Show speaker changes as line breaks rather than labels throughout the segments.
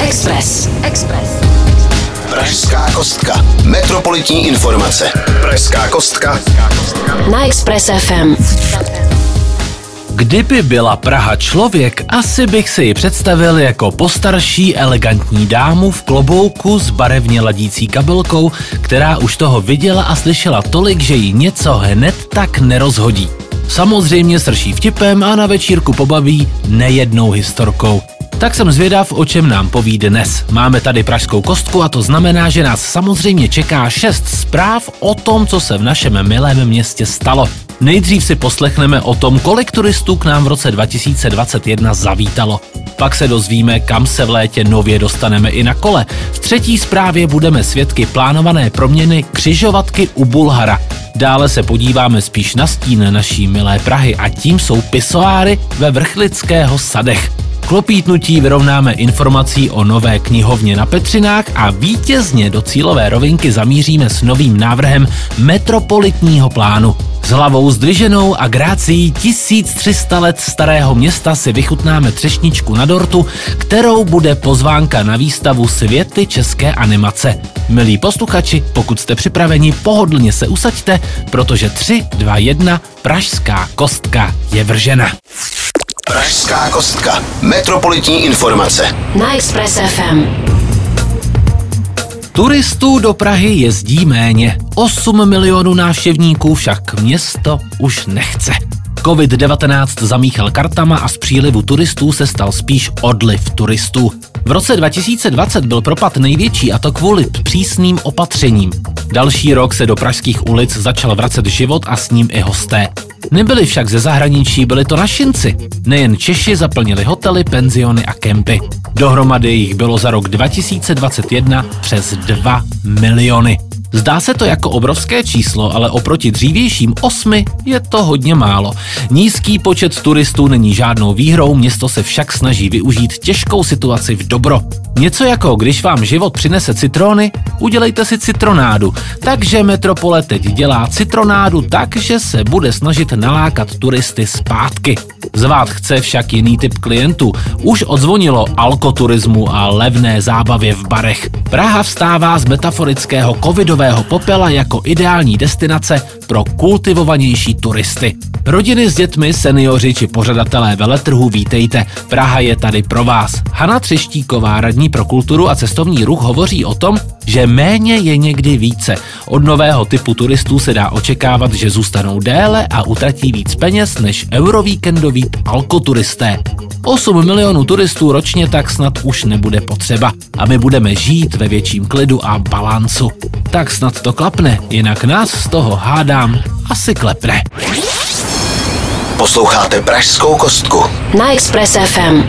Express. Express.
Pražská kostka. Metropolitní informace. Pražská kostka.
Na Express FM.
Kdyby byla Praha člověk, asi bych si ji představil jako postarší elegantní dámu v klobouku s barevně ladící kabelkou, která už toho viděla a slyšela tolik, že ji něco hned tak nerozhodí. Samozřejmě srší vtipem a na večírku pobaví nejednou historkou. Tak jsem zvědav, o čem nám poví dnes. Máme tady pražskou kostku a to znamená, že nás samozřejmě čeká šest zpráv o tom, co se v našem milém městě stalo. Nejdřív si poslechneme o tom, kolik turistů k nám v roce 2021 zavítalo. Pak se dozvíme, kam se v létě nově dostaneme i na kole. V třetí zprávě budeme svědky plánované proměny křižovatky u Bulhara. Dále se podíváme spíš na stín naší milé Prahy a tím jsou pisoáry ve Vrchlického sadech. Klopítnutí vyrovnáme informací o nové knihovně na Petřinách a vítězně do cílové rovinky zamíříme s novým návrhem metropolitního plánu. S hlavou zdviženou a grácií 1300 let starého města si vychutnáme třešničku na dortu, kterou bude pozvánka na výstavu Světy české animace. Milí posluchači, pokud jste připraveni, pohodlně se usaďte, protože 3, 2, 1, pražská kostka je vržena.
Pražská kostka. Metropolitní informace.
Na Express FM.
Turistů do Prahy jezdí méně. 8 milionů návštěvníků však město už nechce. COVID-19 zamíchal kartama a z přílivu turistů se stal spíš odliv turistů. V roce 2020 byl propad největší a to kvůli přísným opatřením. Další rok se do pražských ulic začal vracet život a s ním i hosté. Nebyli však ze zahraničí, byli to našinci. Nejen Češi zaplnili hotely, penziony a kempy. Dohromady jich bylo za rok 2021 přes 2 miliony. Zdá se to jako obrovské číslo, ale oproti dřívějším osmi je to hodně málo. Nízký počet turistů není žádnou výhrou, město se však snaží využít těžkou situaci v dobro. Něco jako když vám život přinese citrony, udělejte si citronádu. Takže Metropole teď dělá citronádu tak, že se bude snažit nalákat turisty zpátky. Zvát chce však jiný typ klientů. Už odzvonilo alkoturismu a levné zábavě v barech. Praha vstává z metaforického covidového popela jako ideální destinace pro kultivovanější turisty. Rodiny s dětmi, seniori či pořadatelé veletrhu vítejte. Praha je tady pro vás. Hana Třeštíková, radní pro kulturu a cestovní ruch, hovoří o tom, že méně je někdy více. Od nového typu turistů se dá očekávat, že zůstanou déle a utratí víc peněz než eurovíkendoví alkoturisté. 8 milionů turistů ročně tak snad už nebude potřeba a my budeme žít ve větším klidu a balancu. Tak snad to klapne, jinak nás z toho hádám asi klepne.
Posloucháte Pražskou kostku.
Na Express FM.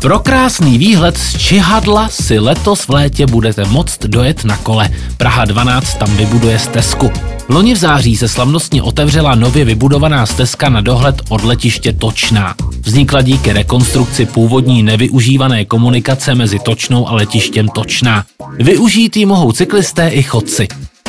Pro krásný výhled z Čihadla si letos v létě budete moct dojet na kole. Praha 12 tam vybuduje stezku. Loni v září se slavnostně otevřela nově vybudovaná stezka na dohled od letiště Točná. Vznikla díky rekonstrukci původní nevyužívané komunikace mezi Točnou a letištěm Točná. Využít ji mohou cyklisté i chodci.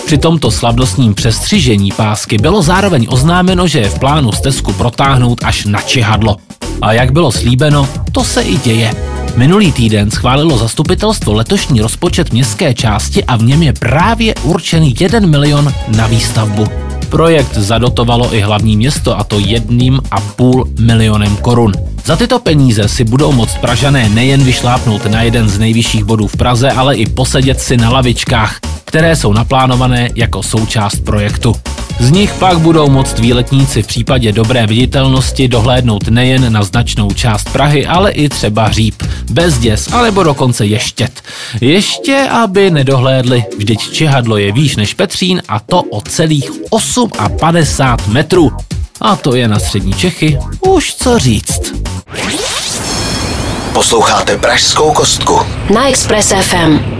Při tomto slavnostním přestřižení pásky bylo zároveň oznámeno, že je v plánu stezku protáhnout až na Čihadlo. A jak bylo slíbeno, to se i děje. Minulý týden schválilo zastupitelstvo letošní rozpočet městské části a v něm je právě určený 1 milion na výstavbu. Projekt zadotovalo i hlavní město a to jedním a půl milionem korun. Za tyto peníze si budou moct Pražané nejen vyšlápnout na jeden z nejvyšších bodů v Praze, ale i posedět si na lavičkách, které jsou naplánované jako součást projektu. Z nich pak budou moct výletníci v případě dobré viditelnosti dohlédnout nejen na značnou část Prahy, ale i třeba Hříb, Bezděs, alebo dokonce Ještět. Ještě, aby nedohlédli, vždyť Čihadlo je výš než Petřín a to o celých 8,50 metrů. A to je na střední Čechy už co říct.
Posloucháte Pražskou kostku.
Na Express FM.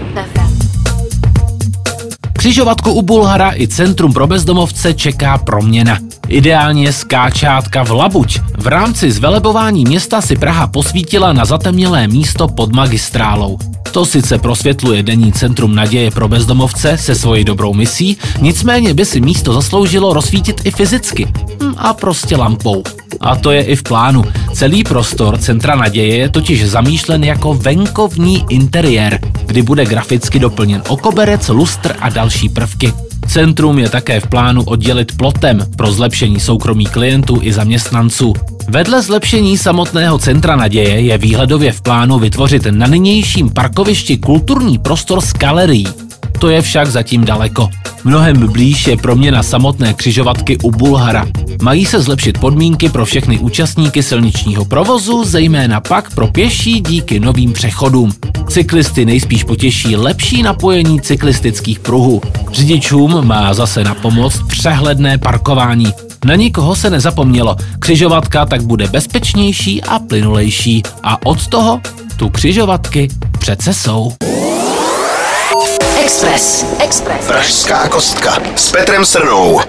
Křižovatku u Bulhara i Centrum pro bezdomovce čeká proměna. Ideálně skáčátka v Labuť. V rámci zvelebování města si Praha posvítila na zatemnělé místo pod magistrálou. To sice prosvětluje denní centrum naděje pro bezdomovce se svojí dobrou misí, nicméně by si místo zasloužilo rozsvítit i fyzicky. Hm, a prostě lampou. A to je i v plánu. Celý prostor Centra naděje je totiž zamýšlen jako venkovní interiér, kdy bude graficky doplněn o koberec, lustr a další prvky. Centrum je také v plánu oddělit plotem pro zlepšení soukromí klientů i zaměstnanců. Vedle zlepšení samotného Centra naděje je výhledově v plánu vytvořit na nynějším parkovišti kulturní prostor s galerií. To je však zatím daleko. Mnohem blíž je proměna samotné křižovatky u Bulhara. Mají se zlepšit podmínky pro všechny účastníky silničního provozu, zejména pak pro pěší díky novým přechodům. Cyklisty nejspíš potěší lepší napojení cyklistických pruhů. Řidičům má zase na pomoc přehledné parkování. Na nikoho se nezapomnělo, křižovatka tak bude bezpečnější a plynulejší a od toho tu křižovatky přece jsou.
Express. Express.
Pražská kostka s Petrem Srnou.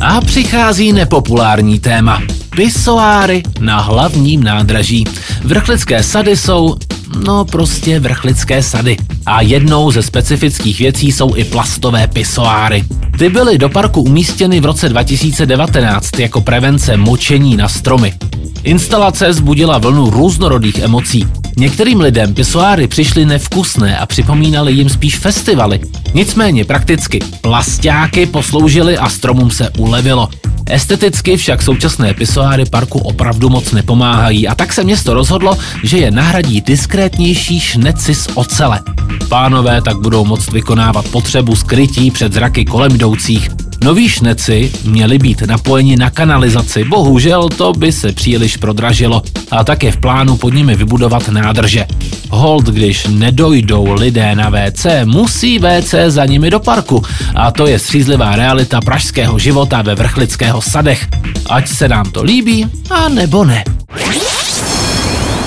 A přichází nepopulární téma. Pisoáry na hlavním nádraží. Vrchlické sady jsou No prostě vrchlické sady. A jednou ze specifických věcí jsou i plastové pisoáry. Ty byly do parku umístěny v roce 2019 jako prevence močení na stromy. Instalace zbudila vlnu různorodých emocí. Některým lidem pisoáry přišly nevkusné a připomínaly jim spíš festivaly. Nicméně prakticky plastáky posloužily a stromům se ulevilo. Esteticky však současné pisoáry parku opravdu moc nepomáhají a tak se město rozhodlo, že je nahradí diskrétnější šneci z ocele. Pánové tak budou moct vykonávat potřebu skrytí před zraky kolem jdoucích. Noví šneci měli být napojeni na kanalizaci, bohužel to by se příliš prodražilo a také v plánu pod nimi vybudovat nádrže. Hold, když nedojdou lidé na WC, musí WC za nimi do parku a to je střízlivá realita pražského života ve vrchlického sadech. Ať se nám to líbí, a nebo ne.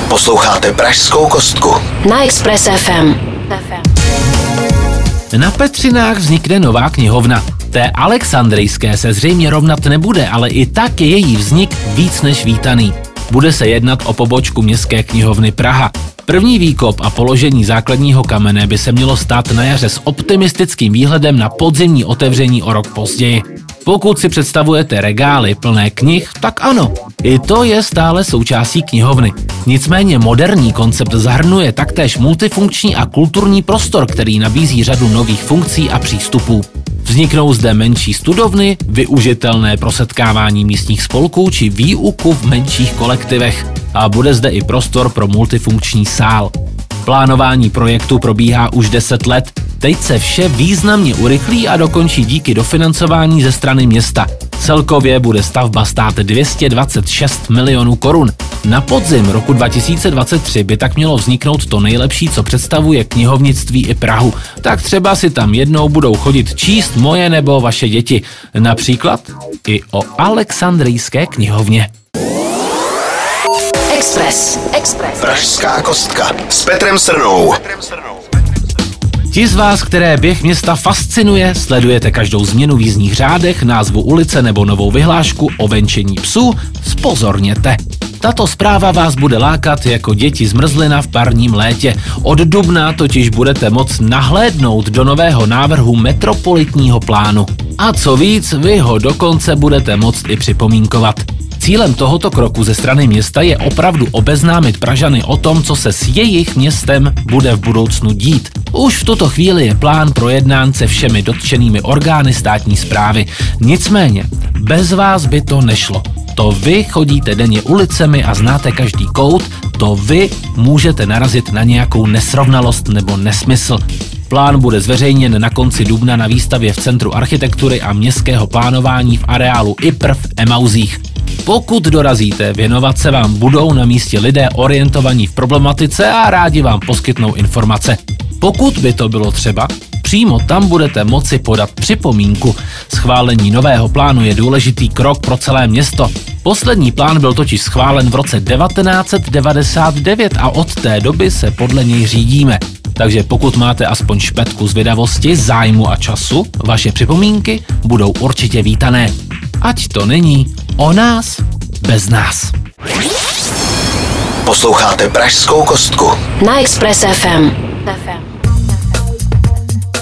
Posloucháte Pražskou kostku.
Na Express FM.
Na Petřinách vznikne nová knihovna. Té Alexandrijské se zřejmě rovnat nebude, ale i tak je její vznik víc než vítaný. Bude se jednat o pobočku Městské knihovny Praha. První výkop a položení základního kamene by se mělo stát na jaře s optimistickým výhledem na podzimní otevření o rok později. Pokud si představujete regály plné knih, tak ano, i to je stále součástí knihovny. Nicméně moderní koncept zahrnuje taktéž multifunkční a kulturní prostor, který nabízí řadu nových funkcí a přístupů. Vzniknou zde menší studovny, využitelné pro setkávání místních spolků či výuku v menších kolektivech a bude zde i prostor pro multifunkční sál. Plánování projektu probíhá už 10 let, teď se vše významně urychlí a dokončí díky dofinancování ze strany města. Celkově bude stavba stát 226 milionů korun. Na podzim roku 2023 by tak mělo vzniknout to nejlepší, co představuje knihovnictví i Prahu. Tak třeba si tam jednou budou chodit číst moje nebo vaše děti. Například i o Alexandrijské knihovně.
Express. Express.
Pražská kostka s Petrem Srnou.
Ti z vás, které běh města fascinuje, sledujete každou změnu v jízdních řádech, názvu ulice nebo novou vyhlášku o venčení psů, spozorněte. Tato zpráva vás bude lákat jako děti zmrzlina v parním létě. Od dubna totiž budete moct nahlédnout do nového návrhu metropolitního plánu. A co víc, vy ho dokonce budete moct i připomínkovat. Cílem tohoto kroku ze strany města je opravdu obeznámit Pražany o tom, co se s jejich městem bude v budoucnu dít. Už v tuto chvíli je plán projednán se všemi dotčenými orgány státní zprávy. Nicméně, bez vás by to nešlo. To vy chodíte denně ulicemi a znáte každý kout, to vy můžete narazit na nějakou nesrovnalost nebo nesmysl. Plán bude zveřejněn na konci dubna na výstavě v Centru architektury a městského plánování v areálu IPR v Emauzích. Pokud dorazíte, věnovat se vám budou na místě lidé orientovaní v problematice a rádi vám poskytnou informace. Pokud by to bylo třeba, přímo tam budete moci podat připomínku. Schválení nového plánu je důležitý krok pro celé město. Poslední plán byl totiž schválen v roce 1999 a od té doby se podle něj řídíme. Takže pokud máte aspoň špetku zvědavosti, zájmu a času, vaše připomínky budou určitě vítané. Ať to není o nás bez nás.
Posloucháte Pražskou kostku.
Na Express FM.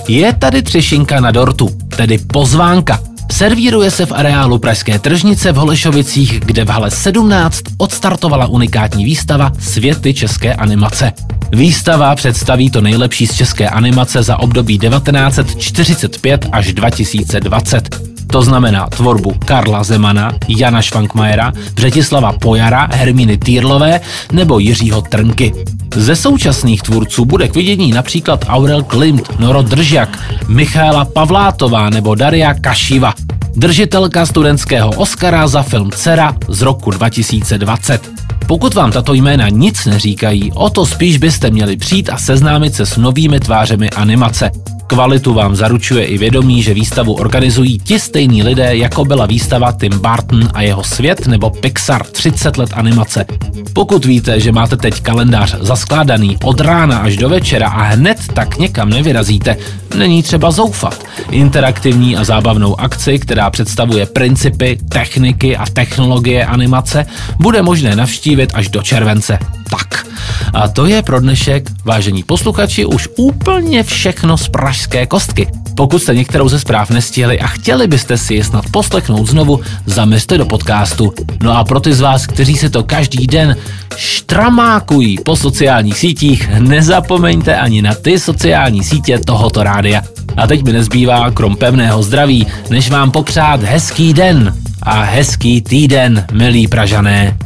Je tady třešinka na dortu, tedy pozvánka. Servíruje se v areálu Pražské tržnice v Holešovicích, kde v hale 17 odstartovala unikátní výstava Světy české animace. Výstava představí to nejlepší z české animace za období 1945 až 2020. To znamená tvorbu Karla Zemana, Jana Švankmajera, Břetislava Pojara, Herminy Týrlové nebo Jiřího Trnky. Ze současných tvůrců bude k vidění například Aurel Klimt, Noro Držak, Michaela Pavlátová nebo Daria Kašiva, držitelka studentského Oscara za film Cera z roku 2020. Pokud vám tato jména nic neříkají, o to spíš byste měli přijít a seznámit se s novými tvářemi animace. Kvalitu vám zaručuje i vědomí, že výstavu organizují ti stejní lidé, jako byla výstava Tim Burton a jeho svět nebo Pixar 30 let animace. Pokud víte, že máte teď kalendář zaskládaný od rána až do večera a hned tak někam nevyrazíte, není třeba zoufat. Interaktivní a zábavnou akci, která představuje principy, techniky a technologie animace, bude možné navštívit až do července. Tak, a to je pro dnešek, vážení posluchači, už úplně všechno z pražské kostky. Pokud jste některou ze zpráv nestihli a chtěli byste si je snad poslechnout znovu, zaměřte do podcastu. No a pro ty z vás, kteří se to každý den štramákují po sociálních sítích, nezapomeňte ani na ty sociální sítě tohoto rádia. A teď mi nezbývá, krom pevného zdraví, než vám popřát hezký den a hezký týden, milí Pražané.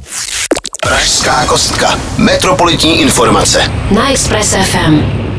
Pražská kostka. Metropolitní informace.
Na Express FM.